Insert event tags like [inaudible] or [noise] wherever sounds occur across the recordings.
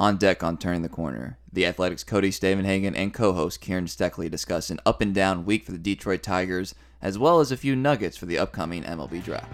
On deck on Turning the Corner, the Athletic's Cody Stavenhagen and co-host Kieran Steckley discuss an up and down week for the Detroit Tigers, as well as a few nuggets for the upcoming MLB draft.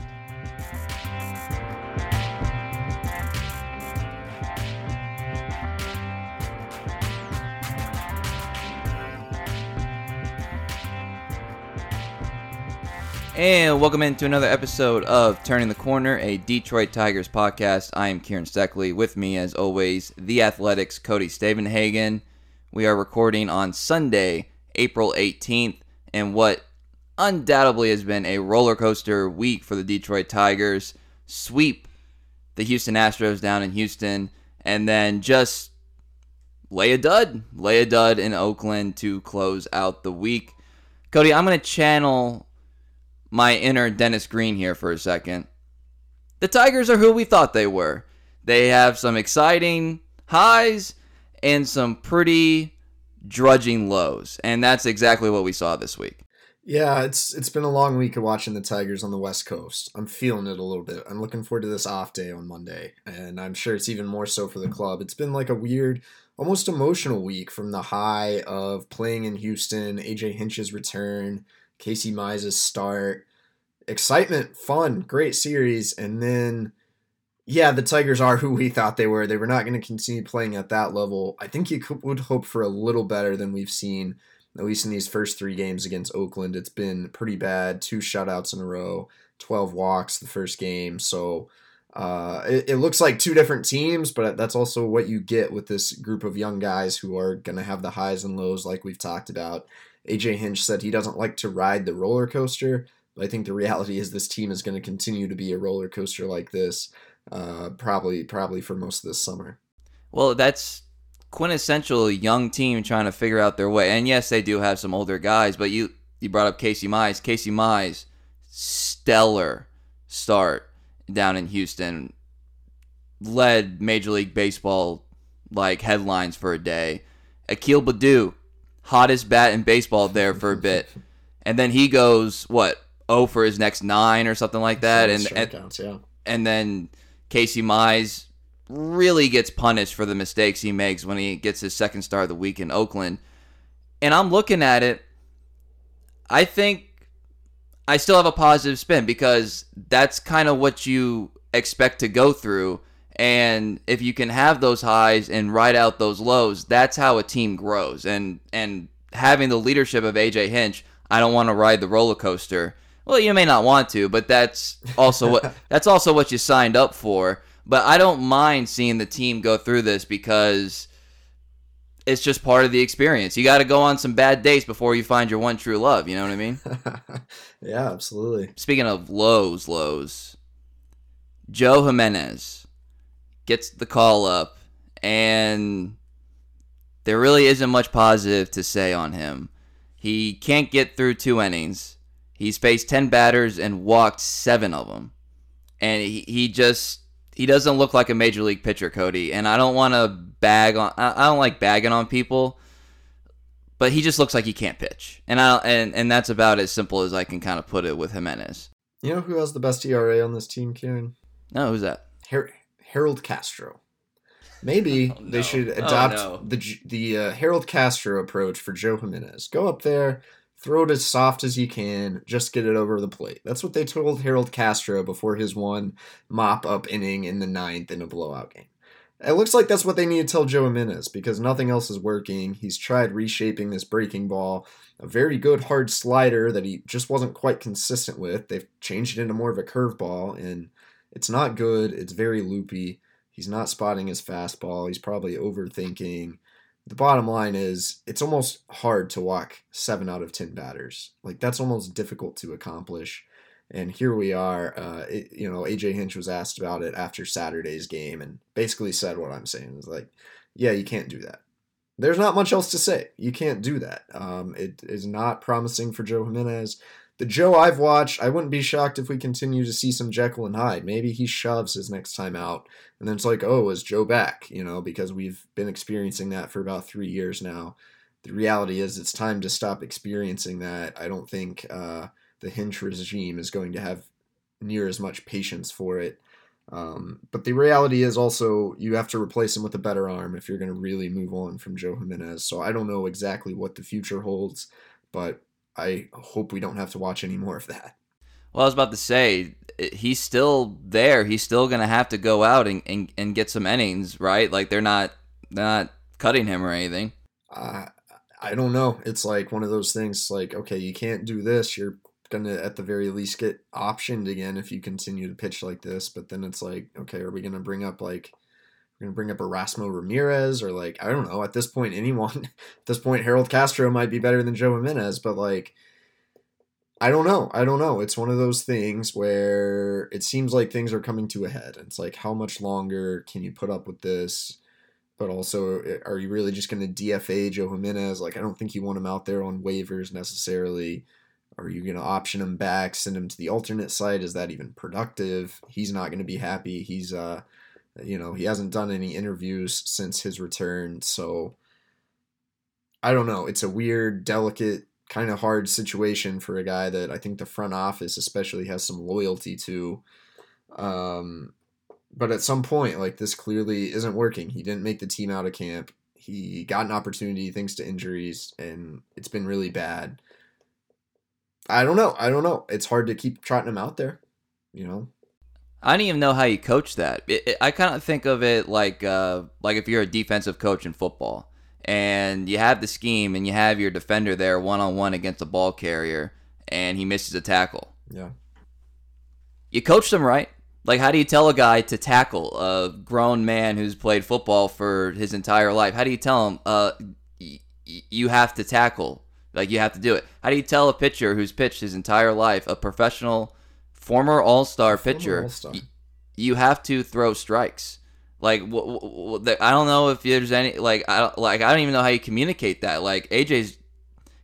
And welcome into another episode of Turning the Corner, a Detroit Tigers podcast. I am Kieran Steckley. With me, as always, the Athletic's Cody Stavenhagen. We are recording on Sunday, April 18th, and what undoubtedly has been a roller coaster week for the Detroit Tigers. Sweep the Houston Astros down in Houston, and then just lay a dud, lay a dud in Oakland to close out the week. Cody, I'm going to channel my inner Dennis Green here for a second. The Tigers are who we thought they were. They have some exciting highs and some pretty drudging lows, and that's exactly what we saw this week. Yeah, it's it's been a long week of watching the Tigers on the West Coast. I'm feeling it a little bit. I'm looking forward to this off day on Monday, and I'm sure it's even more so for the club. It's been like a weird, almost emotional week from the high of playing in Houston, AJ Hinch's return, Casey Mize's start, excitement, fun, great series, and then yeah, the Tigers are who we thought they were. They were not going to continue playing at that level. I think you could, would hope for a little better than we've seen, at least in these first three games against Oakland. It's been pretty bad. Two shutouts in a row, 12 walks the first game. So uh, it, it looks like two different teams, but that's also what you get with this group of young guys who are going to have the highs and lows, like we've talked about. AJ Hinch said he doesn't like to ride the roller coaster. But I think the reality is this team is going to continue to be a roller coaster like this, uh, probably probably for most of this summer. Well, that's quintessential young team trying to figure out their way. And yes, they do have some older guys, but you you brought up Casey Mize. Casey Mize, stellar start down in Houston, led Major League Baseball like headlines for a day. Akil Baddoo, hottest bat in baseball there for a bit. And then he goes, what, oh for his next nine or something like that, and and, counts, yeah. and then Casey Mize really gets punished for the mistakes he makes when he gets his second star of the week in Oakland. And I'm looking at it. I think I still have a positive spin because that's kind of what you expect to go through. And if you can have those highs and ride out those lows, that's how a team grows. And and having the leadership of AJ Hinch, I don't want to ride the roller coaster. Well, you may not want to, but that's also what [laughs] that's also what you signed up for. But I don't mind seeing the team go through this because it's just part of the experience. You got to go on some bad days before you find your one true love. You know what I mean? [laughs] yeah, absolutely. Speaking of lows, lows, Joe Jimenez gets the call up, and there really isn't much positive to say on him. He can't get through two innings. He's faced 10 batters and walked seven of them. And he, he just, he doesn't look like a major league pitcher, Cody. And I don't want to bag on, I don't like bagging on people, but he just looks like he can't pitch. And, I, and, and that's about as simple as I can kind of put it with Jimenez. You know who has the best ERA on this team, Kieran? No, who's that? Her- Harold Castro. Maybe [laughs] oh, no. they should adopt oh, no. the the uh, Harold Castro approach for Joe Jimenez. Go up there, throw it as soft as you can, just get it over the plate. That's what they told Harold Castro before his one mop up inning in the ninth in a blowout game. It looks like that's what they need to tell Joe Jimenez because nothing else is working. He's tried reshaping this breaking ball, a very good hard slider that he just wasn't quite consistent with. They've changed it into more of a curveball, and it's not good. It's very loopy. He's not spotting his fastball. He's probably overthinking the bottom line is it's almost hard to walk seven out of 10 batters. Like that's almost difficult to accomplish. And here we are. Uh, it, you know, AJ Hinch was asked about it after Saturday's game and basically said what I'm saying is like, yeah, you can't do that. There's not much else to say. You can't do that. Um, it is not promising for Joe Jimenez the Joe I've watched, I wouldn't be shocked if we continue to see some Jekyll and Hyde. Maybe he shoves his next time out, and then it's like, oh, is Joe back? You know, because we've been experiencing that for about three years now. The reality is, it's time to stop experiencing that. I don't think uh, the Hinch regime is going to have near as much patience for it. Um, but the reality is also you have to replace him with a better arm if you're going to really move on from Joe Jimenez. So I don't know exactly what the future holds, but I hope we don't have to watch any more of that. Well, I was about to say he's still there. He's still going to have to go out and, and, and get some innings, right? Like they're not they're not cutting him or anything. Uh, I don't know. It's like one of those things. Like okay, you can't do this. You're gonna at the very least get optioned again if you continue to pitch like this. But then it's like, okay, are we gonna bring up like we're gonna bring up Erasmo Ramirez or like I don't know. At this point, anyone [laughs] at this point, Harold Castro might be better than Joe Jimenez, but like I don't know. I don't know. It's one of those things where it seems like things are coming to a head. It's like how much longer can you put up with this? But also, are you really just going to DFA Joe Jimenez? Like, I don't think you want him out there on waivers necessarily. Are you going to option him back, send him to the alternate site? Is that even productive? He's not going to be happy. He's, uh, you know, he hasn't done any interviews since his return. So I don't know. It's a weird, delicate, kind of hard situation for a guy that I think the front office especially has some loyalty to. Um, but at some point, like this clearly isn't working. He didn't make the team out of camp. He got an opportunity thanks to injuries, and it's been really bad. I don't know. I don't know. It's hard to keep trotting him out there, you know. I don't even know how you coach that. It, it, I kind of think of it like uh, like if you're a defensive coach in football and you have the scheme and you have your defender there one on one against a ball carrier and he misses a tackle. Yeah. You coach them right. Like, how do you tell a guy to tackle a grown man who's played football for his entire life? How do you tell him, uh, y- you have to tackle like you have to do it. How do you tell a pitcher who's pitched his entire life, a professional, former All Star pitcher. Y- you have to throw strikes? Like w- w- w- I don't know if there's any like I don't, like I don't even know how you communicate that. Like AJ's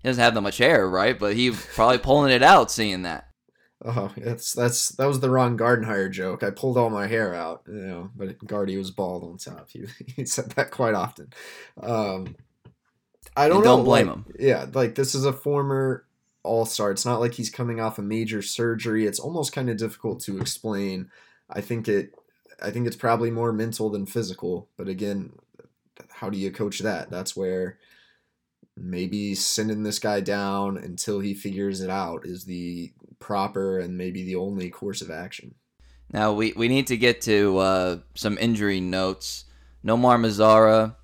he doesn't have that much hair, right? But he probably [laughs] pulling it out, seeing that. Oh, that's that's that was the wrong Gardenhire joke. I pulled all my hair out, you know, but Gardy was bald on top. He, [laughs] he said that quite often. Um, I don't know. Don't blame like, him. Yeah, like this is a former all star. It's not like he's coming off a major surgery. It's almost kind of difficult to explain. I think it. I think it's probably more mental than physical. But again, how do you coach that? That's where maybe sending this guy down until he figures it out is the proper and maybe the only course of action. Now we, we need to get to uh, some injury notes. Nomar Mazara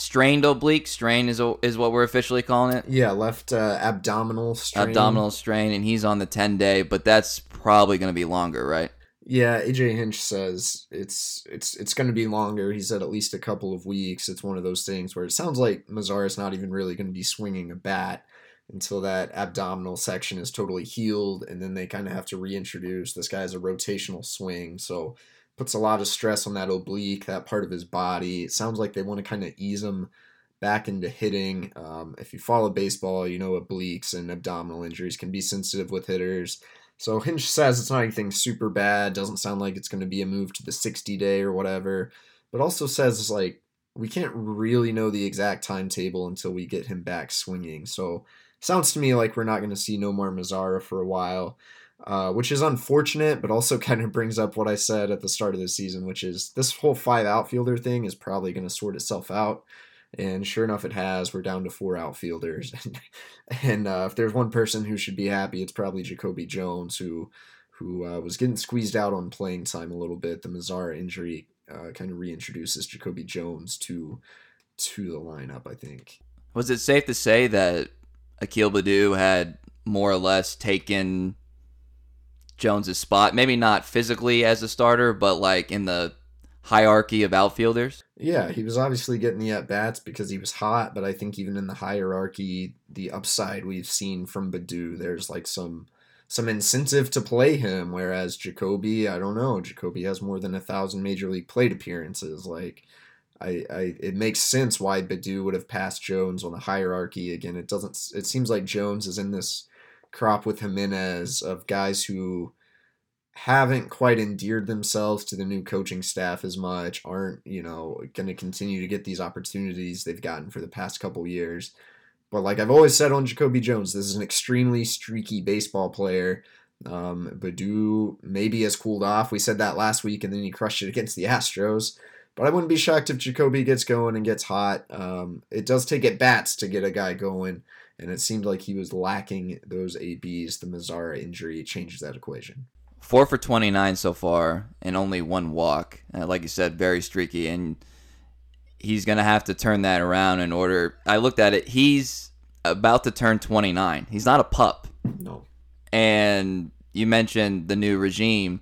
strained oblique. Strain is is what we're officially calling it. Yeah, left uh, abdominal strain. Abdominal strain, and he's on the ten day, but that's probably going to be longer, right? Yeah, AJ Hinch says it's it's it's going to be longer. He said at least a couple of weeks. It's one of those things where it sounds like Mazara's not even really going to be swinging a bat until that abdominal section is totally healed, and then they kind of have to reintroduce. This guy has a rotational swing, so puts a lot of stress on that oblique, that part of his body. It sounds like they want to kind of ease him back into hitting. Um, if you follow baseball, you know obliques and abdominal injuries can be sensitive with hitters. So Hinch says it's not anything super bad. Doesn't sound like it's going to be a move to the 60 day or whatever. But also says like we can't really know the exact timetable until we get him back swinging. So sounds to me like we're not going to see Nomar Mazara for a while uh, which is unfortunate, but also [laughs] kind of brings up what I said at the start of the season, which is this whole five outfielder thing is probably going to sort itself out. And sure enough, it has. We're down to four outfielders, [laughs] and uh, if there's one person who should be happy, it's probably Jacoby Jones, who who uh, was getting squeezed out on playing time a little bit. The Mazara injury uh, kind of reintroduces Jacoby Jones to to the lineup. I think. Was it safe to say that Akil Baddoo had more or less taken Jones's spot. Maybe not physically as a starter, but like in the hierarchy of outfielders. Yeah, he was obviously getting the at bats because he was hot, but I think even in the hierarchy, the upside we've seen from Baddoo, there's like some some incentive to play him. Whereas Jacoby, I don't know, Jacoby has more than a thousand major league plate appearances. Like I, I it makes sense why Baddoo would have passed Jones on the hierarchy. Again, it doesn't it seems like Jones is in this crop with Jimenez of guys who haven't quite endeared themselves to the new coaching staff as much, aren't, you know, going to continue to get these opportunities they've gotten for the past couple years. But like I've always said on Jacoby Jones, this is an extremely streaky baseball player, Um, Baddoo maybe has cooled off. We said that last week, and then he crushed it against the Astros. But I wouldn't be shocked if Jacoby gets going and gets hot. Um, it does take at bats to get a guy going, and it seemed like he was lacking those ABs. The Mazara injury changes that equation. Four for 29 so far, and only one walk. Uh, like you said, very streaky, and he's going to have to turn that around in order. I looked at it. He's about to turn 29. He's not a pup. No. And you mentioned the new regime.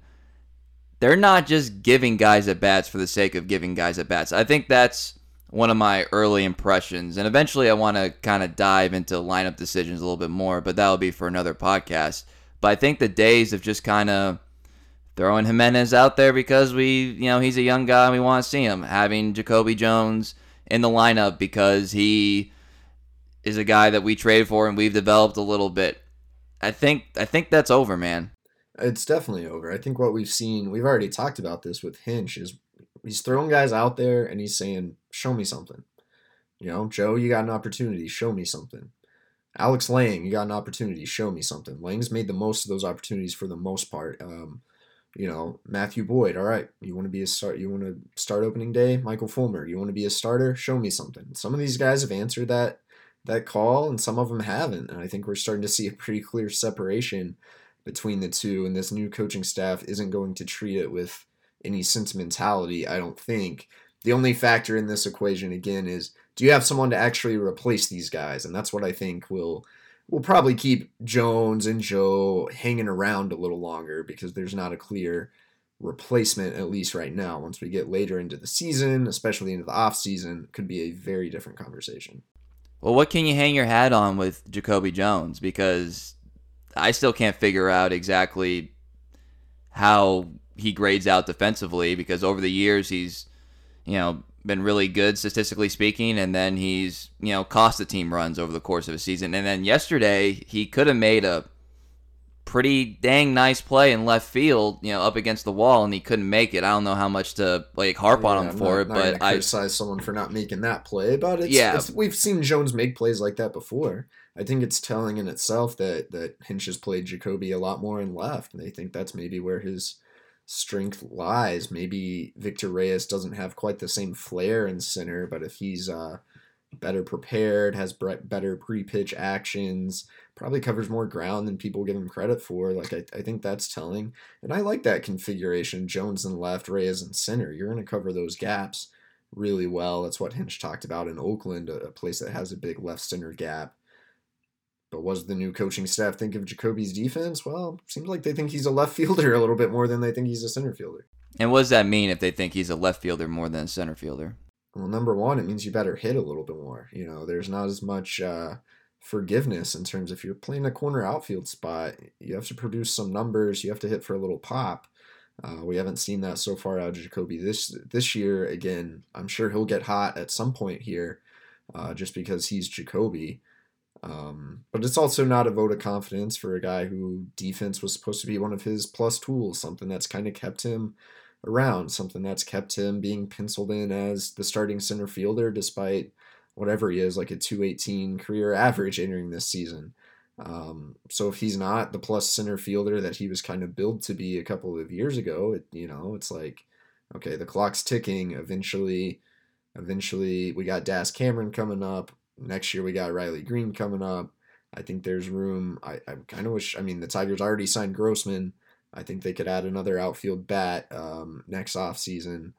They're not just giving guys at bats for the sake of giving guys at bats. I think that's one of my early impressions. And eventually I want to kind of dive into lineup decisions a little bit more, but that'll be for another podcast. But I think the days of just kind of throwing Jimenez out there because we, you know, he's a young guy and we want to see him, having Jacoby Jones in the lineup because he is a guy that we trade for and we've developed a little bit. I think I think that's over, man. It's definitely over. I think what we've seen, we've already talked about this with Hinch, is he's throwing guys out there and he's saying, "Show me something." You know, Joe, you got an opportunity. Show me something. Alex Lange, you got an opportunity. Show me something. Lange's made the most of those opportunities for the most part. Um, you know, Matthew Boyd. All right, you want to be a start. You want to start opening day. Michael Fulmer. You want to be a starter. Show me something. Some of these guys have answered that that call, and some of them haven't. And I think we're starting to see a pretty clear separation between the two. And this new coaching staff isn't going to treat it with any sentimentality. I don't think. The only factor in this equation again is do you have someone to actually replace these guys? And that's what I think will will probably keep Jones and Joe hanging around a little longer because there's not a clear replacement at least right now. Once we get later into the season, especially into the off season, could be a very different conversation. Well, what can you hang your hat on with Jacoby Jones? Because I still can't figure out exactly how he grades out defensively because over the years he's, you know, been really good statistically speaking, and then he's you know cost the team runs over the course of a season. And then yesterday he could have made a pretty dang nice play in left field, you know, up against the wall, and he couldn't make it. I don't know how much to like harp yeah, on him I'm for not, it, but I criticize someone for not making that play. But it's, yeah, it's, we've seen Jones make plays like that before. I think it's telling in itself that that Hinch has played Jacoby a lot more in left, and they think that's maybe where his strength lies. Maybe Victor Reyes doesn't have quite the same flair in center, but if he's uh, better prepared, has better pre-pitch actions, probably covers more ground than people give him credit for. Like I, I think that's telling, and I like that configuration: Jones in left, Reyes in center. You're going to cover those gaps really well. That's what Hinch talked about in Oakland, a place that has a big left center gap. But was the new coaching staff think of Jacoby's defense? Well, seems like they think he's a left fielder [laughs] a little bit more than they think he's a center fielder. And what does that mean if they think he's a left fielder more than a center fielder? Well, number one, it means you better hit a little bit more. You know, there's not as much uh, forgiveness in terms if you're playing a corner outfield spot, you have to produce some numbers. You have to hit for a little pop. Uh, we haven't seen that so far out of Jacoby this this year. Again, I'm sure he'll get hot at some point here, uh, just because he's Jacoby. Um, but it's also not a vote of confidence for a guy who defense was supposed to be one of his plus tools, something that's kind of kept him around, something that's kept him being penciled in as the starting center fielder despite whatever he is, like a 218 career average entering this season. Um, so if he's not the plus center fielder that he was kind of billed to be a couple of years ago, it, you know, it's like, okay, the clock's ticking. Eventually, eventually we got Daz Cameron coming up next year we got Riley Greene coming up. I think there's room. I, I kind of wish. I mean, the Tigers already signed Grossman. I think they could add another outfield bat um, next off season.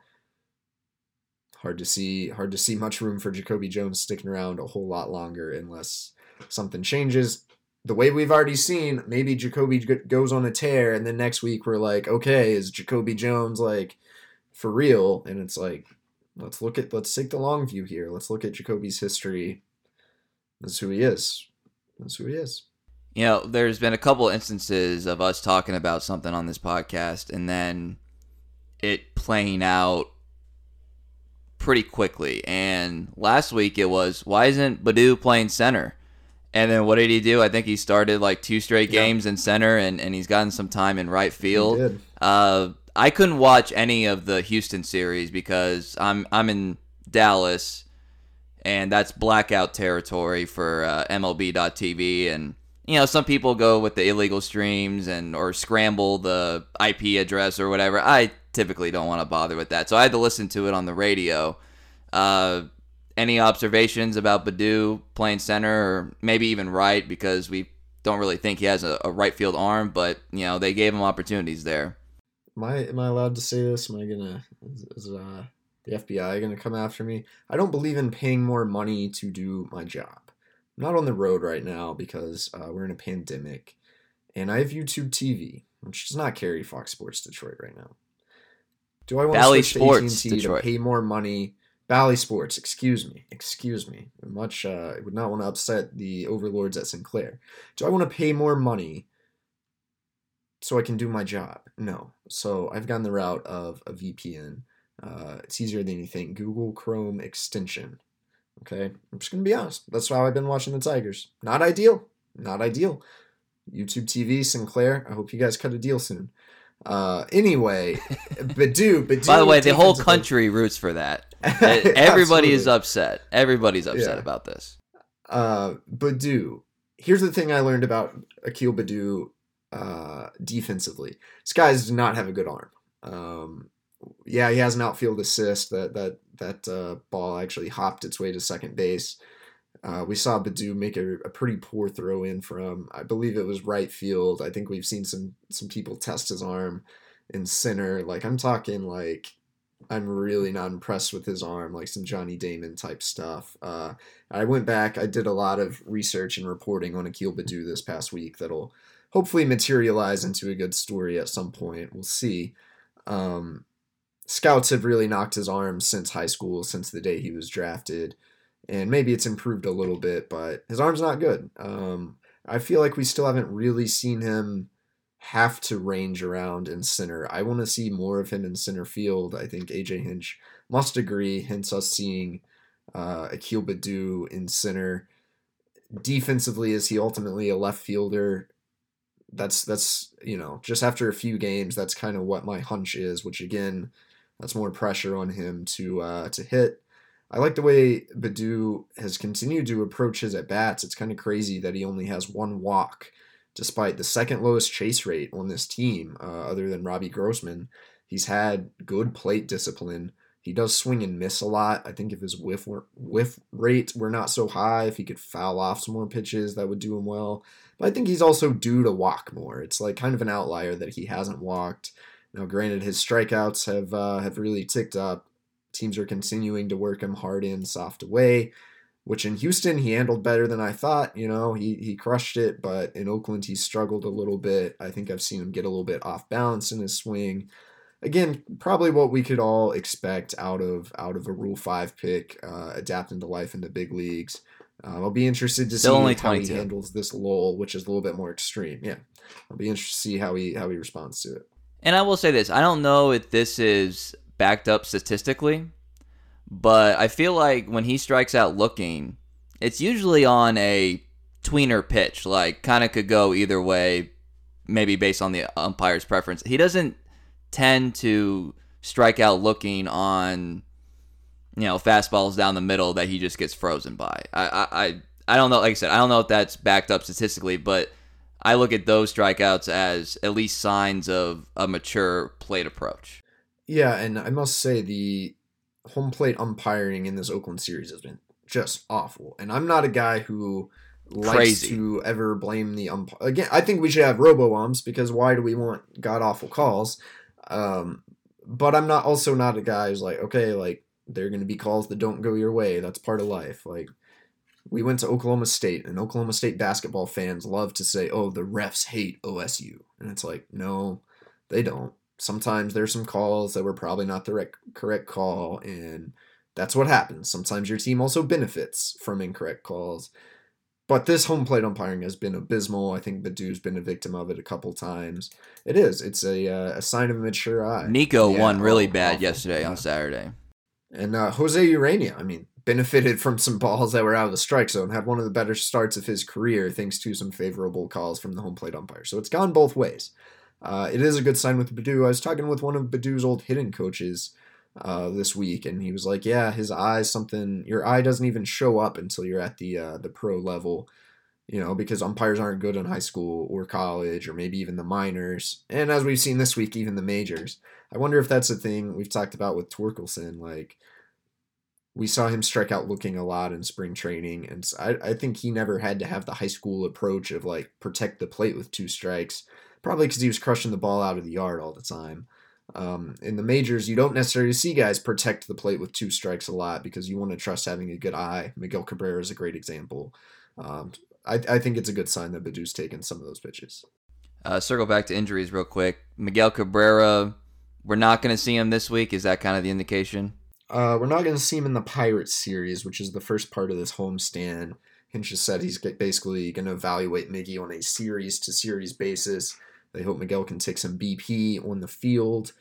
Hard to see. Hard to see much room for Jacoby Jones sticking around a whole lot longer unless something changes. The way we've already seen, maybe Jacoby goes on a tear, and then next week we're like, okay, is Jacoby Jones like for real? And it's like, let's look at let's take the long view here. Let's look at Jacoby's history that's who he is. That's who he is. You know, there's been a couple instances of us talking about something on this podcast and then it playing out pretty quickly. And last week it was, why isn't Baddoo playing center? And then what did he do? I think he started like two straight games in center and, and he's gotten some time in right field. Uh, I couldn't watch any of the Houston series because I'm I'm in Dallas and that's blackout territory for uh, MLB.TV. And you know, some people go with the illegal streams and or scramble the IP address or whatever. I typically don't want to bother with that, so I had to listen to it on the radio. Uh, any observations about Baddoo playing center or maybe even right because we don't really think he has a, a right field arm, but you know they gave him opportunities there. Am I am I allowed to say this? Am I gonna is, is uh, the FBI gonna come after me? I don't believe in paying more money to do my job. I'm not on the road right now because uh, we're in a pandemic, and I have YouTube TV, which does not carry Fox Sports Detroit right now. Do I want Bally to Sports, to AT&T Detroit. to pay more money Bally Sports, excuse me, excuse me. Much, uh, I would not want to upset the overlords at Sinclair. Do I want to pay more money so I can do my job? No. So I've gone the route of a VPN. Uh, it's easier than you think. Google Chrome extension. Okay, I'm just gonna be honest. That's how I've been watching the Tigers. Not ideal. Not ideal. YouTube TV, Sinclair. I hope you guys cut a deal soon. Uh, anyway, [laughs] Baddoo, Baddoo. By the way, the whole country roots for that. [laughs] Everybody is upset. Everybody's upset yeah. about this. Uh, Baddoo. Here's the thing I learned about Akil Baddoo uh, defensively. This guy does not have a good arm. Um, yeah, he has an outfield assist. That that that uh, ball actually hopped its way to second base. Uh, we saw Baddoo make a, a, pretty poor throw in from, I believe it was right field. I think we've seen some some people test his arm in center. Like I'm talking like I'm really not impressed with his arm, like some Johnny Damon type stuff. Uh, I went back, I did a lot of research and reporting on Akil Baddoo this past week that'll hopefully materialize into a good story at some point. We'll see. Um, scouts have really knocked his arm since high school, since the day he was drafted and maybe it's improved a little bit, but his arm's not good. Um, I feel like we still haven't really seen him have to range around in center. I want to see more of him in center field. I think AJ Hinch must agree, hence us seeing uh, Akil Baddoo in center. Defensively, is he ultimately a left fielder? That's that's you know just after a few games, that's kind of what my hunch is. Which again, that's more pressure on him to uh, to hit. I like the way Baddoo has continued to approach his at bats. It's kind of crazy that he only has one walk, despite the second lowest chase rate on this team, uh, other than Robbie Grossman. He's had good plate discipline. He does swing and miss a lot. I think if his whiff whiff rate were not so high, if he could foul off some more pitches, that would do him well. But I think he's also due to walk more. It's like kind of an outlier that he hasn't walked. Now, granted, his strikeouts have uh, have really ticked up, Teams are continuing to work him hard in, soft away, which in Houston he handled better than I thought. You know, he, he crushed it, but in Oakland he struggled a little bit. I think I've seen him get a little bit off balance in his swing. Again, probably what we could all expect out of out of a Rule Five pick, uh, adapting to life in the big leagues. Uh, I'll be interested to Still see how he handles this lull, which is a little bit more extreme. Yeah, I'll be interested to see how he how he responds to it. And I will say this: I don't know if this is backed up statistically, but I feel like when he strikes out looking, it's usually on a tweener pitch, like kind of could go either way, maybe based on the umpire's preference. He doesn't tend to strike out looking on you know fastballs down the middle that he just gets frozen by. I I I don't know. Like I said, I don't know if that's backed up statistically, but I look at those strikeouts as at least signs of a mature plate approach. Yeah, and I must say the home plate umpiring in this Oakland series has been just awful. And I'm not a guy who likes Crazy. to ever blame the umpire. Again, I think we should have robo umps because why do we want god awful calls? Um, but I'm not also not a guy who's like, okay, like there are going to be calls that don't go your way. That's part of life. Like we went to Oklahoma State, and Oklahoma State basketball fans love to say, "Oh, the refs hate OSU," and it's like, no, they don't sometimes there's some calls that were probably not the rec- correct call, and that's what happens. Sometimes your team also benefits from incorrect calls. But this home plate umpiring has been abysmal. I think Baddoo's been a victim of it a couple times. It is. It's a, uh, a sign of a mature eye. Nico yeah, won really bad awful. yesterday yeah. on Saturday. And uh, Jose Urena, I mean, benefited from some balls that were out of the strike zone, had one of the better starts of his career thanks to some favorable calls from the home plate umpire. So it's gone both ways. Uh, it is a good sign with Baddoo. I was talking with one of Baddoo's old hitting coaches uh, this week, and he was like, "Yeah, his eye something. Your eye doesn't even show up until you're at the uh, the pro level." you know, because umpires aren't good in high school or college or maybe even the minors. And as we've seen this week, even the majors. I wonder if that's a thing we've talked about with Torkelson. Like, we saw him strike out looking a lot in spring training. And I, I think he never had to have the high school approach of like protect the plate with two strikes, probably because he was crushing the ball out of the yard all the time. Um, in the majors, you don't necessarily see guys protect the plate with two strikes a lot because you want to trust having a good eye. Miguel Cabrera is a great example. Um, I, I think it's a good sign that Baddoo's taken some of those pitches. Uh, circle back to injuries real quick. Miguel Cabrera, we're not going to see him this week. Is that kind of the indication? Uh, we're not going to see him in the Pirates series, which is the first part of this homestand. Hinch has said he's basically going to evaluate Miggy on a series to series basis. They hope Miguel can take some BP on the field.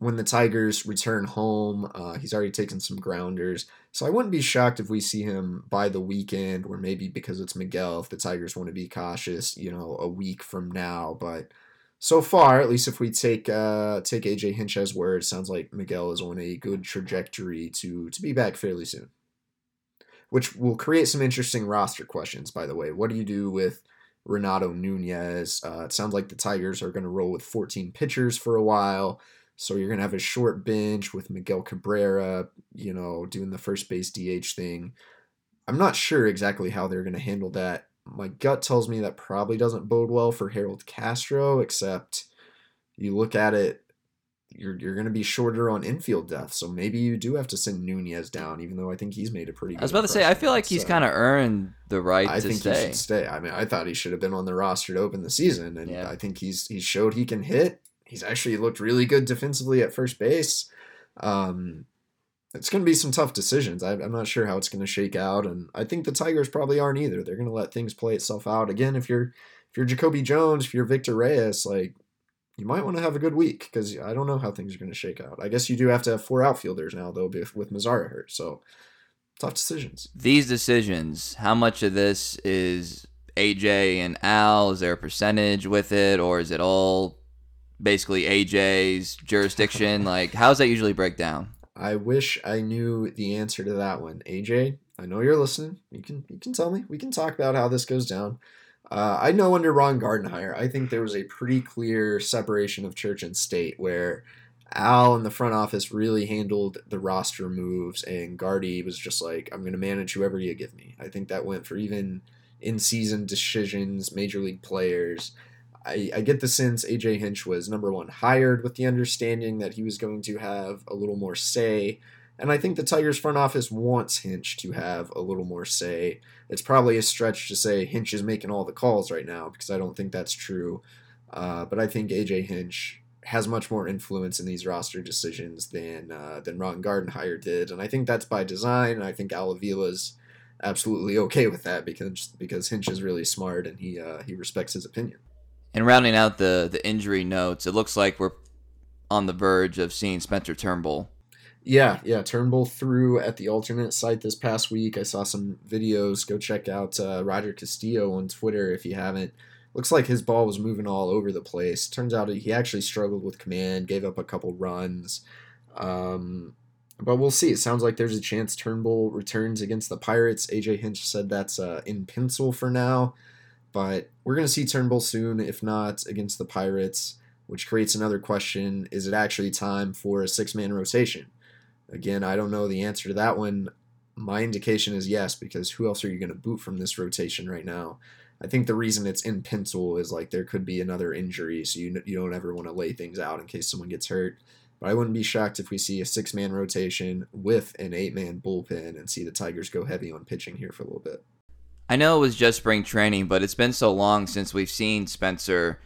When the Tigers return home, uh, he's already taken some grounders. So I wouldn't be shocked if we see him by the weekend, or maybe because it's Miguel, if the Tigers want to be cautious, you know, a week from now. But so far, at least if we take uh, take AJ Hinch's word, sounds like Miguel is on a good trajectory to to be back fairly soon. Which will create some interesting roster questions, by the way. What do you do with Renato Nunez? Uh, it sounds like the Tigers are going to roll with 14 pitchers for a while. So you're going to have a short bench with Miguel Cabrera, you know, doing the first base DH thing. I'm not sure exactly how they're going to handle that my gut tells me that probably doesn't bode well for Harold Castro, except you look at it, you're, you're going to be shorter on infield depth. So maybe you do have to send Nunez down, even though I think he's made a pretty I was about to say, I feel like he's kind of earned the right I think stay. he should stay. I mean, I thought he should have been on the roster to open the season, and yeah. I think he's he showed he can hit. He's actually looked really good defensively at first base. Um, it's going to be some tough decisions. I, am not sure how it's going to shake out, and I think the Tigers probably aren't either. They're going to let things play itself out. Again, if you're if you're Jacoby Jones, if you're Victor Reyes, like you might want to have a good week because I don't know how things are going to shake out. I guess you do have to have four outfielders now though, with Mazara hurt. So tough decisions. These decisions, how much of this is AJ and Al? Is there a percentage with it, or is it all basically AJ's jurisdiction? [laughs] like, how's that usually break down? I wish I knew the answer to that one. AJ, I know you're listening. You can you can tell me. We can talk about how this goes down. Uh, I know under Ron Gardenhire, I think there was a pretty clear separation of church and state where Al in the front office really handled the roster moves, and Gardy was just like, I'm going to manage whoever you give me. I think that went for even in season decisions, major league players. I, I get the sense AJ Hinch was number one hired with the understanding that he was going to have a little more say. And I think the Tigers front office wants Hinch to have a little more say. It's probably a stretch to say Hinch is making all the calls right now because I don't think that's true. Uh, but I think AJ Hinch has much more influence in these roster decisions than uh, than Ron Gardenhire did, and I think that's by design. I think Al Avila's absolutely okay with that because because Hinch is really smart and he uh, he respects his opinion. And rounding out the the injury notes, it looks like we're on the verge of seeing Spencer Turnbull. Yeah, yeah, Turnbull threw at the alternate site this past week. I saw some videos. Go check out uh, Roger Castillo on Twitter if you haven't. Looks like his ball was moving all over the place. Turns out he actually struggled with command, gave up a couple runs. Um, but we'll see. It sounds like there's a chance Turnbull returns against the Pirates. AJ Hinch said that's uh, in pencil for now. But we're going to see Turnbull soon, if not against the Pirates, which creates another question is it actually time for a six man rotation? Again, I don't know the answer to that one. My indication is yes, because who else are you going to boot from this rotation right now? I think the reason it's in pencil is like there could be another injury, so you, you don't ever want to lay things out in case someone gets hurt. But I wouldn't be shocked if we see a six man rotation with an eight man bullpen and see the Tigers go heavy on pitching here for a little bit. I know it was just spring training, but it's been so long since we've seen Spencer.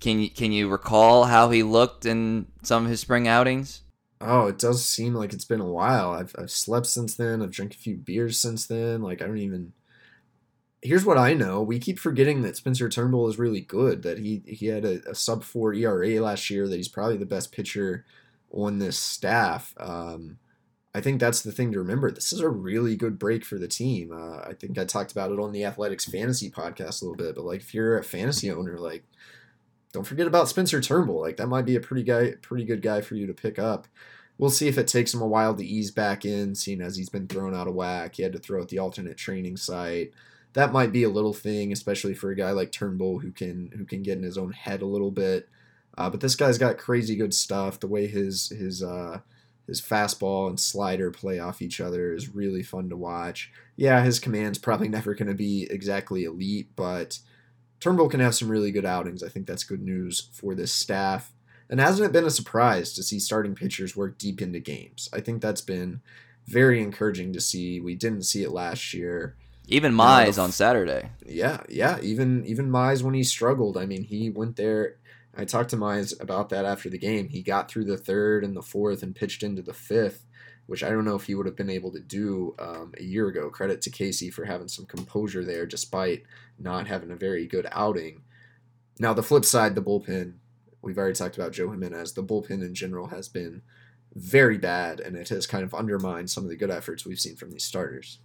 Can you can you recall how he looked in some of his spring outings? Oh, it does seem like it's been a while. I've I've slept since then. I've drank a few beers since then. Like I don't even. Here's what I know. We keep forgetting that Spencer Turnbull is really good. That he he had a, a sub four ERA last year. That he's probably the best pitcher on this staff. Um, I think that's the thing to remember. This is a really good break for the team. Uh, I think I talked about it on the Athletics Fantasy podcast a little bit, but like if you're a fantasy owner, like don't forget about Spencer Turnbull. Like that might be a pretty guy, pretty good guy for you to pick up. we'll see if it takes him a while to ease back in, seeing as he's been thrown out of whack. He had to throw at the alternate training site. That might be a little thing, especially for a guy like Turnbull who can who can get in his own head a little bit. Uh, but this guy's got crazy good stuff. The way his his uh, his fastball and slider play off each other is really fun to watch. Yeah, his command's probably [laughs] never going to be exactly elite, but Turnbull can have some really good outings. I think that's good news for this staff. And hasn't it been a surprise to see starting pitchers work deep into games? I think that's been very encouraging to see. We didn't see it last year. Even Mize uh, on Saturday. Yeah, yeah. Even even Mize when he struggled. I mean, he went there I talked to Mize about that after the game. He got through the third and the fourth and pitched into the fifth, which I don't know if he would have been able to do um, a year ago. Credit to Casey for having some composure there despite not having a very good outing. Now, the flip side, the bullpen, we've already talked about Joe Jimenez. The bullpen in general has been very bad, and it has kind of undermined some of the good efforts we've seen from these starters.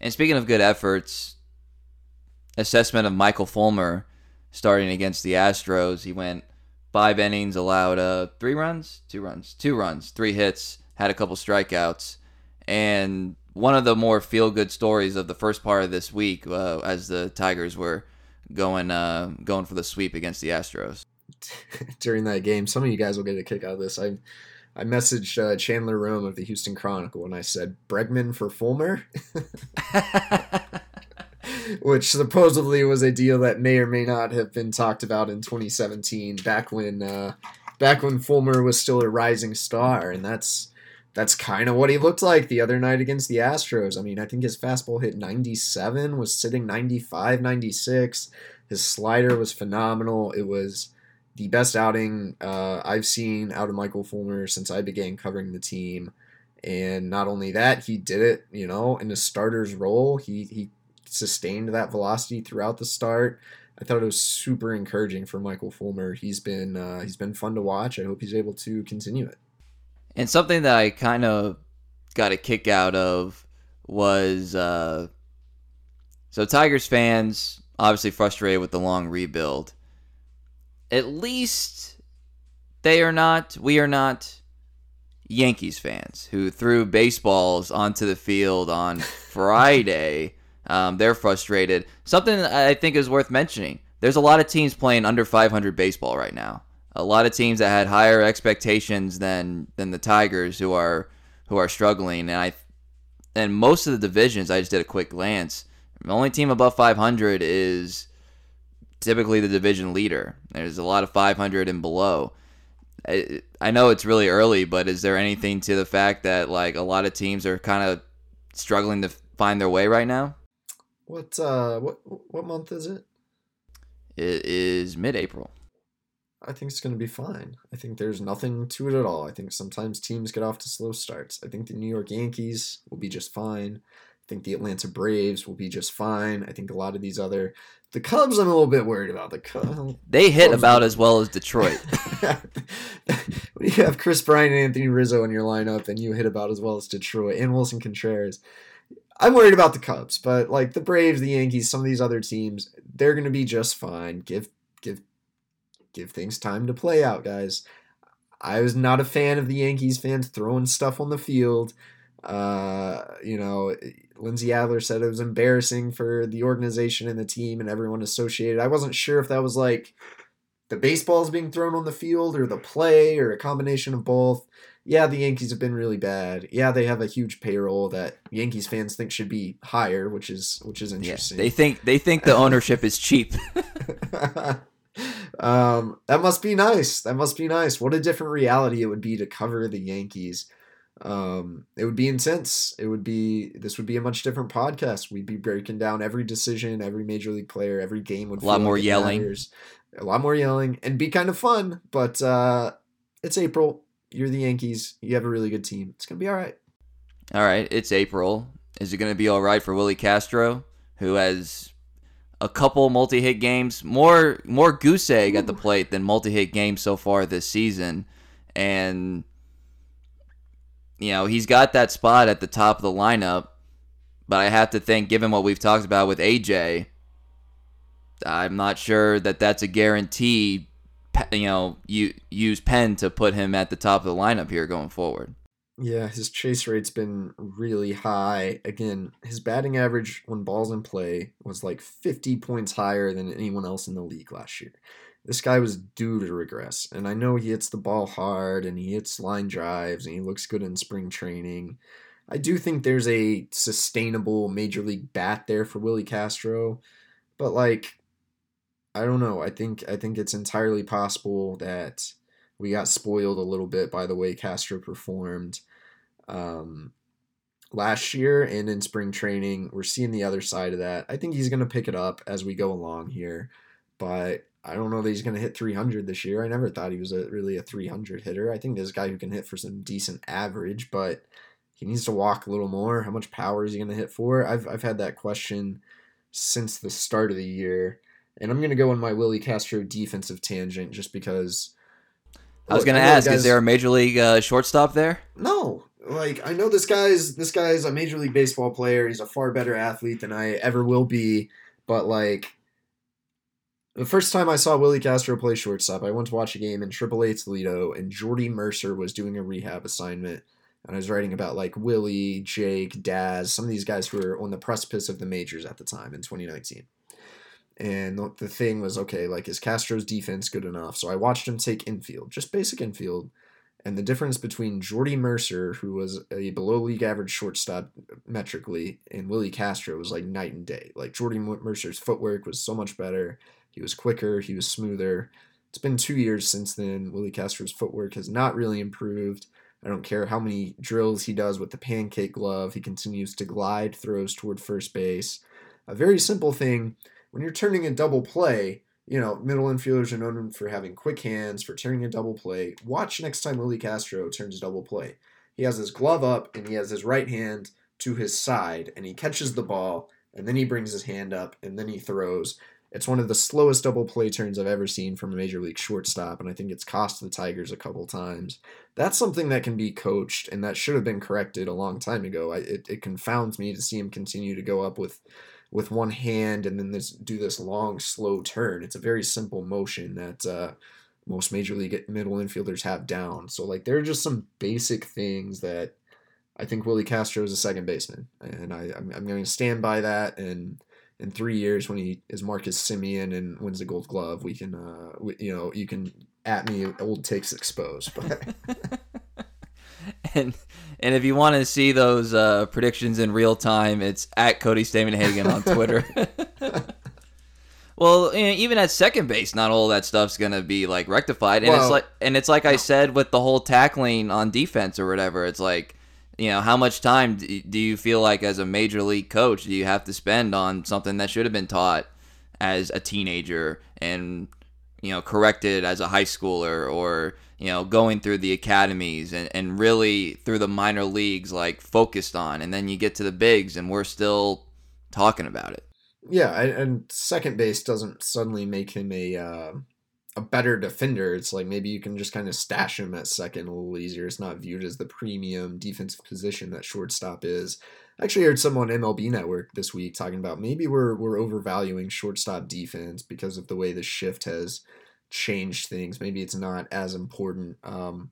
And speaking of good efforts, assessment of Michael Fulmer starting against the Astros. He went five innings, allowed uh, three runs, two runs, two runs, three hits, had a couple strikeouts, and one of the more feel good stories of the first part of this week, uh, as the Tigers were going uh, going for the sweep against the Astros. [laughs] During that game, some of you guys will get a kick out of this. I I messaged uh, Chandler Rome of the Houston Chronicle and I said Bregman for Fulmer. [laughs] [laughs] which supposedly was a deal that may or may not have been talked about in 2017, back when uh, back when Fulmer was still a rising star, and that's that's kind of what he looked like the other night against the Astros. I mean, I think his fastball hit 97, was sitting 95, 96. His slider was phenomenal. It was the best outing uh, I've seen out of Michael Fulmer since I began covering the team. And not only that, he did it, you know, in a starter's role. He he sustained that velocity throughout the start. I thought it was super encouraging for Michael Fulmer. He's been uh, he's been fun to watch. I hope he's able to continue it. And something that I kind of got a kick out of was uh, so Tigers fans obviously frustrated with the long rebuild. At least they are not. We are not Yankees fans who threw baseballs onto the field on [laughs] Friday um, they're frustrated. Something I think is worth mentioning. There's a lot of teams playing under 500 baseball right now. A lot of teams that had higher expectations than than the Tigers who are who are struggling. And I and most of the divisions, I just did a quick glance. The only team above 500 is typically the division leader. There's a lot of 500 and below. I, I know it's really early, but is there anything to the fact that like a lot of teams are kind of struggling to find their way right now? What uh what what month is it? It is mid-April. I think it's going to be fine. I think there's nothing to it at all. I think sometimes teams get off to slow starts. I think the New York Yankees will be just fine. I think the Atlanta Braves will be just fine. I think a lot of these other the Cubs I'm a little bit worried about. The Cubs [laughs] They hit Cubs about as well as Detroit. [laughs] when you have Kris Bryant and Anthony Rizzo in your lineup, and you hit about as well as Detroit and Willson Contreras. I'm worried about the Cubs, but like the Braves, the Yankees, some of these other teams, they're going to be just fine. Give give give things time to play out, guys. I was not a fan of the Yankees fans throwing stuff on the field. Uh, you know, Lindsey Adler said it was embarrassing for the organization and the team and everyone associated. I wasn't sure if that was like the baseballs being thrown on the field or the play or a combination of both yeah, the Yankees have been really bad. Yeah, they have a huge payroll that Yankees fans think should be higher, which is which is interesting. Yeah, they think they think the ownership is cheap. [laughs] um, that must be nice. That must be nice. What a different reality it would be to cover the Yankees. Um, it would be intense. It would be this would be a much different podcast. We'd be breaking down every decision, every major league player, every game would a lot more yelling, matters. a lot more yelling, and be kind of fun. But uh, it's April you're the Yankees. You have a really good team. It's gonna be all right. All right, it's April. Is it gonna be all right for Willi Castro, who has a couple multi-hit games, more more goose egg at the plate than multi-hit games so far this season, and you know he's got that spot at the top of the lineup. But I have to think, given what we've talked about with AJ, I'm not sure that that's a guarantee you know, you use Penn to put him at the top of the lineup here going forward. Yeah, his chase rate's been really high. Again, his batting average when balls in play was like 50 points higher than anyone else in the league last year. This guy was due to regress. And I know he hits the ball hard and he hits line drives and he looks good in spring training. I do think there's a sustainable major league bat there for Willi Castro, but like I don't know. I think I think it's entirely possible that we got spoiled a little bit by the way Castro performed um, last year and in spring training. We're seeing the other side of that. I think he's going to pick it up as we go along here, but I don't know that he's going to hit 300 this year. I never thought he was a, really a 300 hitter. I think this guy who can hit for some decent average, but he needs to walk a little more. How much power is he going to hit for? I've, I've had that question since the start of the year. And I'm going to go on my Willi Castro defensive tangent just because I was going to ask, is there a major league uh, shortstop there? No. Like I know this guy's this guy's a major league baseball player. He's a far better athlete than I ever will be, but like the first time I saw Willi Castro play shortstop, I went to watch a game in AAA Toledo, and Jordy Mercer was doing a rehab assignment. And I was writing about like Willi, Jake, Daz, some of these guys who were on the precipice of the majors at the time in 2019. And the thing was, okay, like, is Castro's defense good enough? So I watched him take infield, just basic infield. And the difference between Jordy Mercer, who was a below league average shortstop metrically, and Willi Castro was like night and day. Like, Jordy Mercer's footwork was so much better. He was quicker, he was smoother. It's been two years since then. Willi Castro's footwork has not really improved. I don't care how many drills he does with the pancake glove, he continues to glide throws toward first base. A very simple thing when you're turning a double play, you know, middle infielders are known for having quick hands, for turning a double play. Watch next time Willi Castro turns a double play. He has his glove up and he has his right hand to his side and he catches the ball and then he brings his hand up and then he throws. It's one of the slowest double play turns I've ever seen from a major league shortstop, and I think it's cost the Tigers a couple times. That's something that can be coached, and that should have been corrected a long time ago. I, it, it confounds me to see him continue to go up with with one hand and then this do this long slow turn. It's a very simple motion that uh, most major league middle infielders have down. So like there are just some basic things that I think Willi Castro is a second baseman, and I I'm, I'm going to stand by that. And in three years, when he is Marcus Semien and wins the Gold Glove, we can uh we, you know you can at me old takes exposed, but. [laughs] and and if you want to see those uh, predictions in real time, it's at Cody Stavenhagen on Twitter. [laughs] [laughs] well, you know, even at second base, not all that stuff's gonna be like rectified, and well, it's like and it's like I said with the whole tackling on defense or whatever. It's like you know how much time do you feel like as a major league coach do you have to spend on something that should have been taught as a teenager and you know corrected as a high schooler or you know, going through the academies and, and really through the minor leagues, like focused on. And then you get to the bigs and we're still talking about it. Yeah. And second base doesn't suddenly make him a, uh, a better defender. It's like maybe you can just kind of stash him at second a little easier. It's not viewed as the premium defensive position that shortstop is. I actually heard someone on MLB Network this week talking about maybe we're we're overvaluing shortstop defense because of the way the shift has change things. Maybe it's not as important. Um,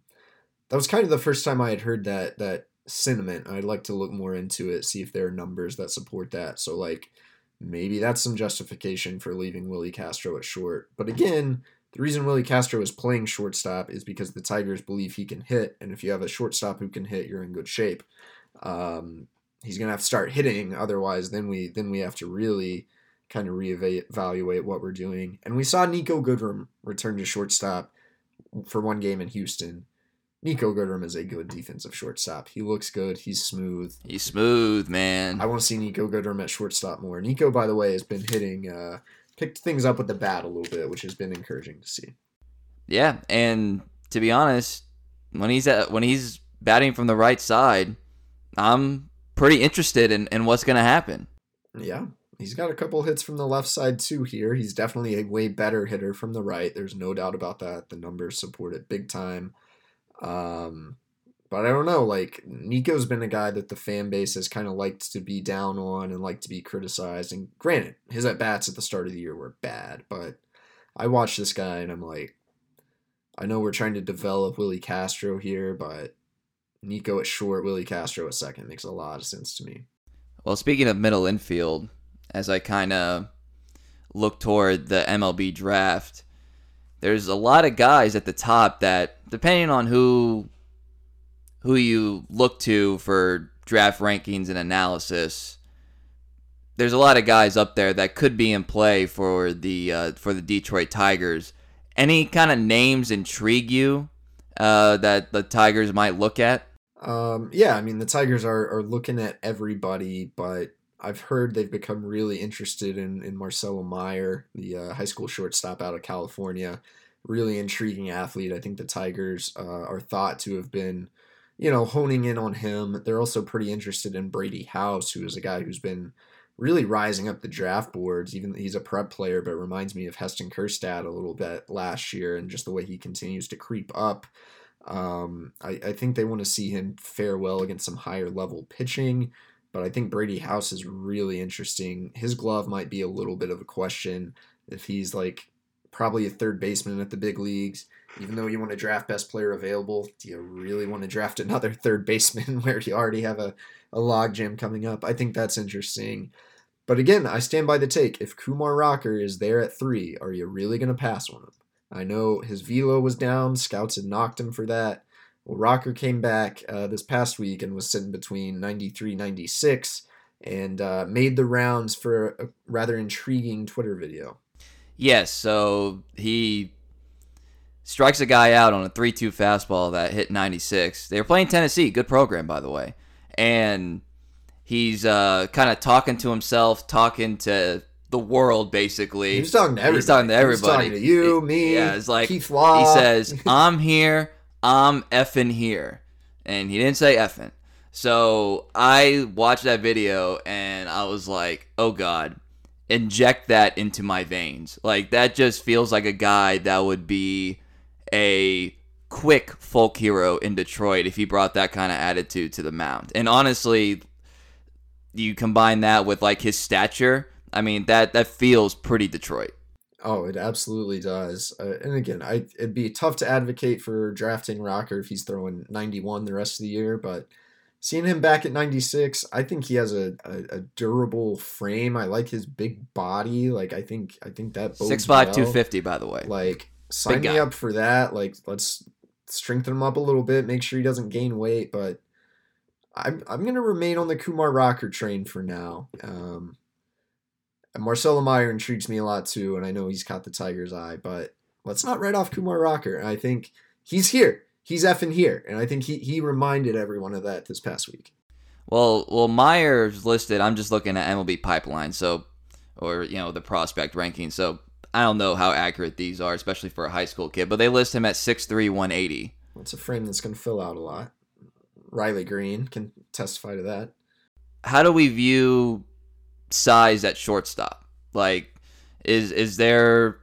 that was kind of the first time I had heard that that sentiment. I'd like to look more into it, see if there are numbers that support that. So like maybe that's some justification for leaving Willi Castro at short. But again, the reason Willi Castro is playing shortstop is because the Tigers believe he can hit, and if you have a shortstop who can hit, you're in good shape. Um, he's gonna have to start hitting, otherwise, then we then we have to really kind of reevaluate what we're doing. And we saw Nico Goodrum return to shortstop for one game in Houston. Nico Goodrum is a good defensive shortstop. He looks good. He's smooth. He's smooth, man. I want to see Nico Goodrum at shortstop more. Nico, by the way, has been hitting, uh, picked things up with the bat a little bit, which has been encouraging to see. Yeah, and to be honest, when he's at when he's batting from the right side, I'm pretty interested in, in what's going to happen. Yeah, He's got a couple hits from the left side too here. He's definitely a way better hitter from the right. There's no doubt about that. The numbers support it big time. Um, but I don't know. Like Nico's been a guy that the fan base has kind of liked to be down on and liked to be criticized. And granted, his at bats at the start of the year were bad, but I watch this guy and I'm like, I know we're trying to develop Willi Castro here, but Nico at short, Willi Castro at second makes a lot of sense to me. Well, speaking of middle infield, as I kind of look toward the MLB draft, there's a lot of guys at the top that, depending on who who you look to for draft rankings and analysis, there's a lot of guys up there that could be in play for the uh, for the Detroit Tigers. Any kind of names intrigue you uh, that the Tigers might look at? Um, yeah, I mean the Tigers are are looking at everybody, but I've heard they've become really interested in in Marcelo Meyer, the uh, high school shortstop out of California. Really intriguing athlete. I think the Tigers uh, are thought to have been, you know, honing in on him. They're also pretty interested in Brady House, who is a guy who's been really rising up the draft boards. Even he's a prep player, but reminds me of Heston Kjerstad a little bit last year, and just the way he continues to creep up. Um, I, I think they want to see him fare well against some higher level pitching, but I think Brady House is really interesting. His glove might be a little bit of a question if he's like probably a third baseman at the big leagues. Even though you want to draft best player available, do you really want to draft [laughs] another third baseman [laughs] where you already have a, a logjam coming up? I think that's interesting. But again, I stand by the take. If Kumar Rocker is there at three, are you really going to pass on him? I know his velo was down. Scouts had knocked him for that. Well, Rocker came back uh, this past week and was sitting between 93 96 and uh, made the rounds for a rather intriguing Twitter video. Yes, so he strikes a guy out on a 3 2 fastball that hit 96. They were playing Tennessee, good program, by the way. And he's uh, kind of talking to himself, talking to the world basically. He's talking to everybody. He's talking to everybody. Talking to you, me. Yeah, it's like Keith Law. he says, [laughs] "I'm here. I'm effing here," and he didn't say effing. So I watched that video and I was like, "Oh God, inject that into my veins." Like that just feels like a guy that would be a quick folk hero in Detroit if he brought that kind of attitude to the mound. And honestly, you combine that with like his stature I mean that that feels pretty Detroit. Oh, it absolutely does. Uh, and again, I it'd be tough to advocate for drafting Rocker if he's throwing 91 the rest of the year, but seeing him back at 96, I think he has a, a, a durable frame. I like his big body. Like I think I think that six five well. two fifty by the way. Like sign me up for that. Like let's strengthen him up a little bit, make sure he doesn't gain weight, but I'm I'm gonna remain on the Kumar Rocker train for now. Um, and Marcelo Meyer intrigues me a lot too, and I know he's caught the Tiger's eye, but let's not write off Kumar Rocker. I think he's here. He's effing here. And I think he, he reminded everyone of that this past week. Well, well, Meyer's listed. I'm just looking at MLB Pipeline, so or you know the prospect ranking. So I don't know how accurate these are, especially for a high school kid. But they list him at 6'3", 180. That's a frame that's going to fill out a lot. Riley Greene can testify to that. How do we view size at shortstop? Like, is is there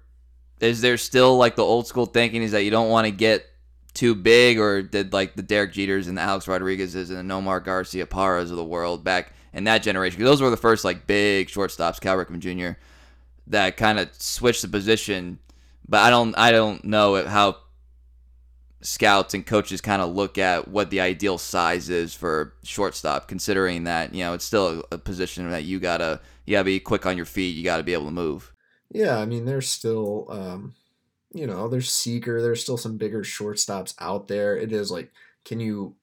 is there still like the old school thinking is that you don't want to get too big, or did like the Derek Jeters and the Alex Rodriguez's and the Nomar Garcia Garciaparras of the world back in that generation? Because those were the first like big shortstops, Cal Ripken Jr. that kind of switched the position. But I don't I don't know how scouts and coaches kind of look at what the ideal size is for shortstop, considering that you know it's still a position that you gotta you gotta be quick on your feet, you gotta be able to move. Yeah, I mean there's still um, you know there's Seager, there's still some bigger shortstops out there. It is like can you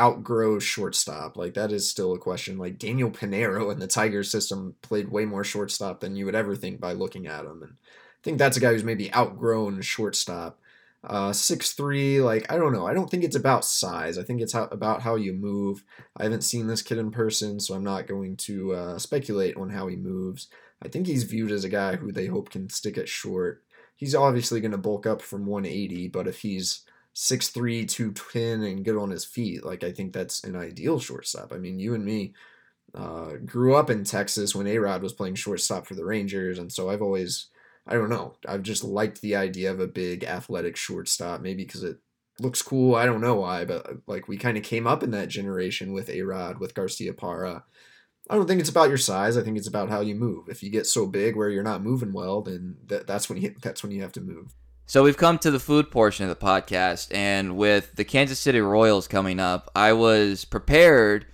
outgrow shortstop? Like that is still a question. Like Daniel Pinero in the Tigers system played way more shortstop than you would ever think by looking at him, and I think that's a guy who's maybe outgrown shortstop uh, six three, like I don't know. I don't think it's about size. I think it's how, about how you move. I haven't seen this kid in person, so I'm not going to uh, speculate on how he moves. I think he's viewed as a guy who they hope can stick at short. He's obviously going to bulk up from 180, but if he's 6'3", 210 and good on his feet, like I think that's an ideal shortstop. I mean, you and me uh, grew up in Texas when A Rod was playing shortstop for the Rangers, and so I've always I don't know. I've just liked the idea of a big athletic shortstop, maybe because it looks cool. I don't know why, but uh, like we kind of came up in that generation with A Rod, with Garciaparra. I don't think it's about your size. I think it's about how you move. If you get so big where you're not moving well, then that, that's when you [laughs] that's when you have to move. So we've come to the food portion of the podcast, and with the Kansas City Royals coming up, I was prepared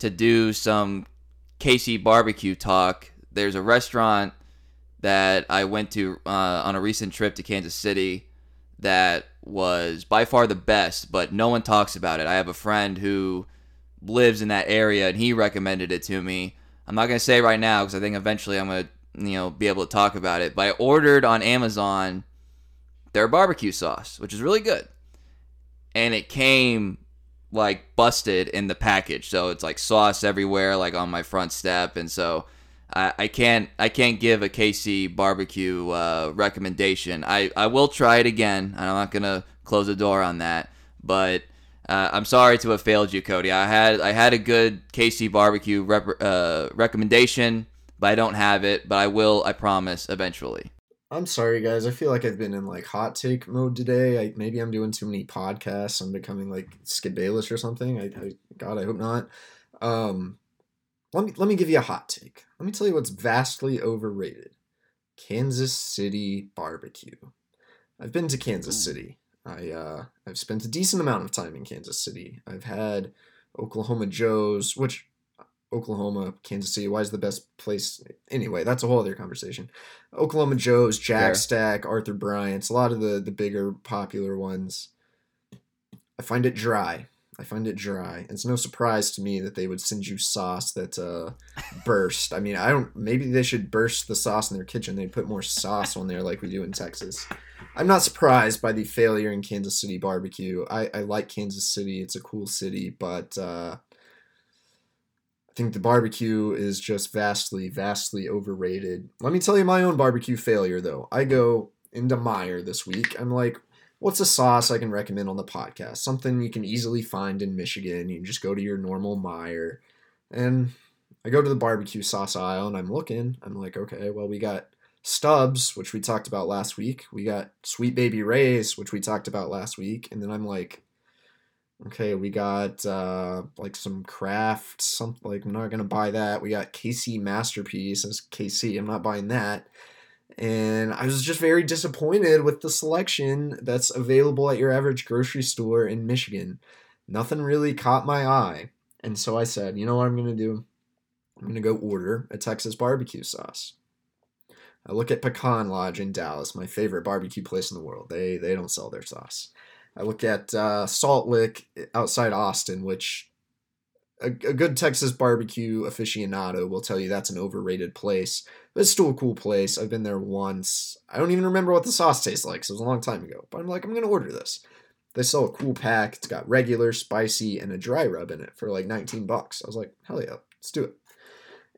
to do some KC barbecue talk. There's a restaurant that I went to uh, on a recent trip to Kansas City that was by far the best, but no one talks about it. I have a friend who lives in that area, and he recommended it to me. I'm not gonna say right now because I think eventually I'm gonna you know be able to talk about it. But I ordered on Amazon their barbecue sauce, which is really good, and it came like busted in the package. So it's like sauce everywhere, like on my front step, and so I, I can't I can't give a KC barbecue uh, recommendation. I, I will try it again. I'm not gonna close the door on that, but uh, I'm sorry to have failed you, Cody. I had I had a good KC barbecue rep- uh, recommendation, but I don't have it. But I will. I promise eventually. I'm sorry, guys. I feel like I've been in like hot take mode today. I, maybe I'm doing too many podcasts. I'm becoming like Skip Bayless or something. I, I God, I hope not. Um, let me let me give you a hot take. Let me tell you what's vastly overrated. Kansas City barbecue. I've been to Kansas City. I uh, I've spent a decent amount of time in Kansas City. I've had Oklahoma Joe's, which Oklahoma, Kansas City, why is the best place? Anyway, that's a whole other conversation. Oklahoma Joe's, Jack Stack, Arthur Bryant's, a lot of the the bigger popular ones. I find it dry. I find it dry. It's no surprise to me that they would send you sauce that uh, burst. I mean, I don't. Maybe they should burst the sauce in their kitchen. They put more sauce on there like we do in Texas. I'm not surprised by the failure in Kansas City barbecue. I, I like Kansas City. It's a cool city, but uh, I think the barbecue is just vastly, vastly overrated. Let me tell you my own barbecue failure, though. I go into Meijer this week. I'm like, what's a sauce I can recommend on the podcast? Something you can easily find in Michigan. You can just go to your normal Meijer. And I go to the barbecue sauce aisle and I'm looking. I'm like, okay, well, we got Stubbs, which we talked about last week. We got Sweet Baby Ray's, which we talked about last week. And then I'm like, okay, we got uh, like some craft, something like I'm not gonna buy that. We got KC Masterpiece as KC. I'm not buying that. And I was just very disappointed with the selection that's available at your average grocery store in Michigan. Nothing really caught my eye. And so I said, you know what I'm gonna do? I'm gonna go order a Texas barbecue sauce. I look at Pecan Lodge in Dallas, my favorite barbecue place in the world. They they don't sell their sauce. I look at uh, Salt Lick outside Austin, which a, a, good Texas barbecue aficionado will tell you that's an overrated place, but it's still a cool place. I've been there once. I don't even remember what the sauce tastes like, so it was a long time ago. But I'm like, I'm gonna order this. They sell a cool pack. It's got regular, spicy, and a dry rub in it for like 19 bucks. I was like, hell yeah, let's do it.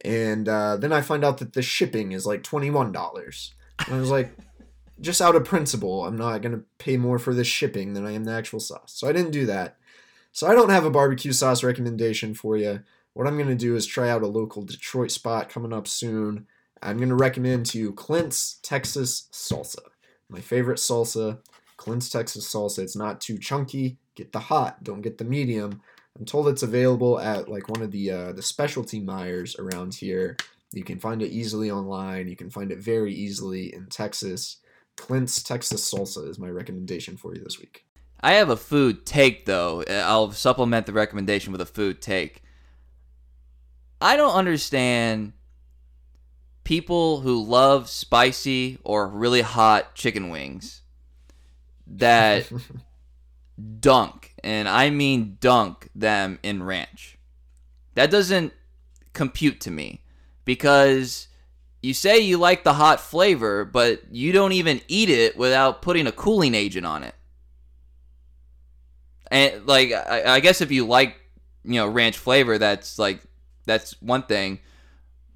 And uh, then I find out that the shipping is like $21. And I was like, [laughs] just out of principle, I'm not going to pay more for the shipping than I am the actual sauce. So I didn't do that. So I don't have a barbecue sauce recommendation for you. What I'm going to do is try out a local Detroit spot coming up soon. I'm going to recommend to you Clint's Texas Salsa. My favorite salsa, Clint's Texas Salsa. It's not too chunky. Get the hot, don't get the medium. I'm told it's available at like one of the uh, the specialty Meijers around here. You can find it easily online. You can find it very easily in Texas. Clint's Texas Salsa is my recommendation for you this week. I have a food take though. I'll supplement the recommendation with a food take. I don't understand people who love spicy or really hot chicken wings that [laughs] dunk, and I mean dunk them in ranch. That doesn't compute to me because you say you like the hot flavor, but you don't even eat it without putting a cooling agent on it. And like, I, I guess if you like, you know, ranch flavor, that's like, that's one thing.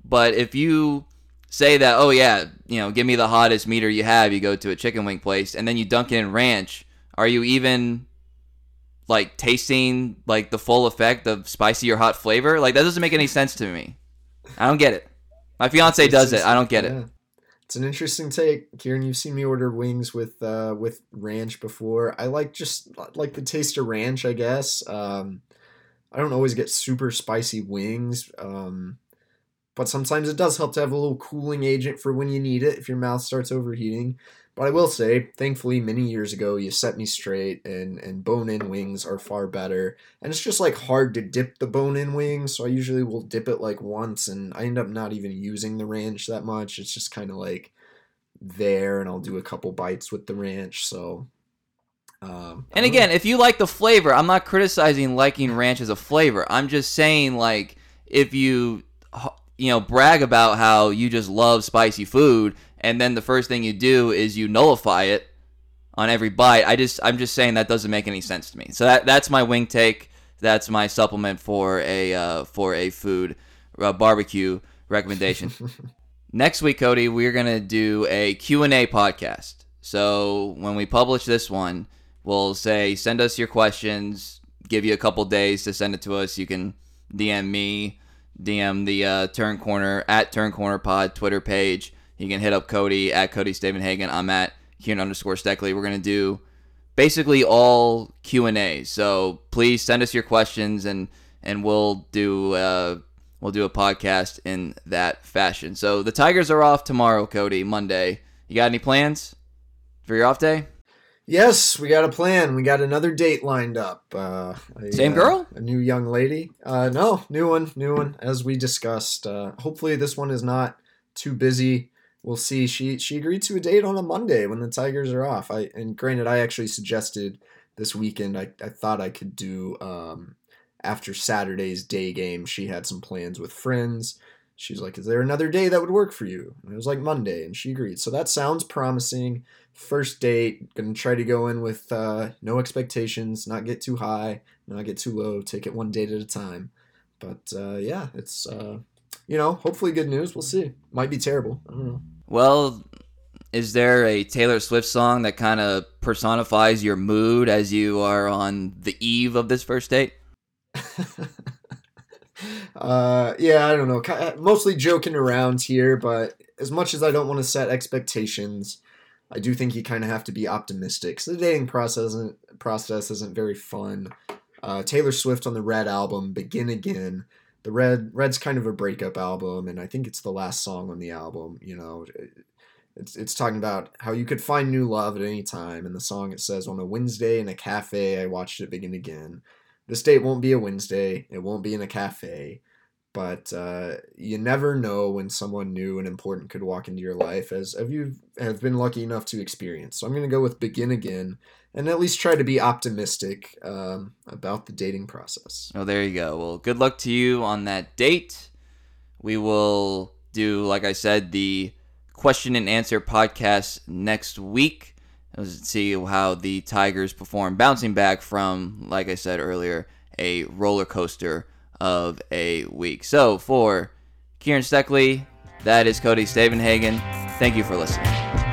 But if you say that, oh yeah, you know, give me the hottest meter you have, you go to a chicken wing place, and then you dunk it in ranch, are you even like tasting like the full effect of spicy or hot flavor. Like that doesn't make any sense to me. I don't get it. My fiance does it. I don't get yeah. it. It's an interesting take, Kieran. You've seen me order wings with uh, with ranch before. I like just like the taste of ranch, I guess. Um, I don't always get super spicy wings. Um, but sometimes it does help to have a little cooling agent for when you need it if your mouth starts overheating. But I will say, thankfully, many years ago, you set me straight, and, and bone in wings are far better. And it's just like hard to dip the bone in wings, so I usually will dip it like once, and I end up not even using the ranch that much. It's just kind of like there, and I'll do a couple bites with the ranch. So, um, and again, know. if you like the flavor, I'm not criticizing liking ranch as a flavor. I'm just saying, like, if you you know brag about how you just love spicy food and then the first thing you do is you nullify it on every bite. I just I'm just saying that doesn't make any sense to me. So that that's my wing take. That's my supplement for a uh, for a food uh, barbecue recommendation. [laughs] Next week, Cody, we're gonna do a Q and A podcast. So when we publish this one, we'll say send us your questions. Give you a couple days to send it to us. You can DM me, DM the uh, Turn Corner at Turn Corner Pod Twitter page you can hit up Cody at Cody Stavenhagen. I'm at Kieran underscore Steckley. We're gonna do basically all Q and A's. So please send us your questions and and we'll do uh, we'll do a podcast in that fashion. So the Tigers are off tomorrow, Cody. Monday. You got any plans for your off day? Yes, we got a plan. We got another date lined up. Uh, a, Same girl? Uh, a new young lady. Uh, no, new one, new one. As we discussed. Uh, hopefully, this one is not too busy we'll see. She she agreed to a date on a Monday when the Tigers are off. I and granted, I actually suggested this weekend. I, I thought I could do um, after Saturday's day game. She had some plans with friends. She's like, "Is there another day that would work for you?" And it was like Monday, and she agreed. So that sounds promising. First date, gonna try to go in with uh, no expectations, not get too high, not get too low. Take it one date at a time. But uh, yeah, it's uh, you know, hopefully good news. We'll see. Might be terrible. I don't know. Well, is there a Taylor Swift song that kind of personifies your mood as you are on the eve of this first date? [laughs] uh, yeah, I don't know. Mostly joking around here, but as much as I don't want to set expectations, I do think you kind of have to be optimistic. So the dating process isn't, process isn't very fun. Uh, Taylor Swift on the Red album, Begin Again the Red Red's kind of a breakup album, and I think it's the last song on the album. You know, it's it's talking about how you could find new love at any time. And the song it says, "On a Wednesday in a cafe, I watched it begin again." This date won't be a Wednesday. It won't be in a cafe. But uh, you never know when someone new and important could walk into your life, as have you have been lucky enough to experience. So I'm going to go with begin again and at least try to be optimistic um, about the dating process. Oh, there you go. Well, good luck to you on that date. We will do, like I said, the question and answer podcast next week. Let's see how the Tigers perform, bouncing back from, like I said earlier, a roller coaster of a week. So for Kieran Steckley, that is Cody Stavenhagen. Thank you for listening.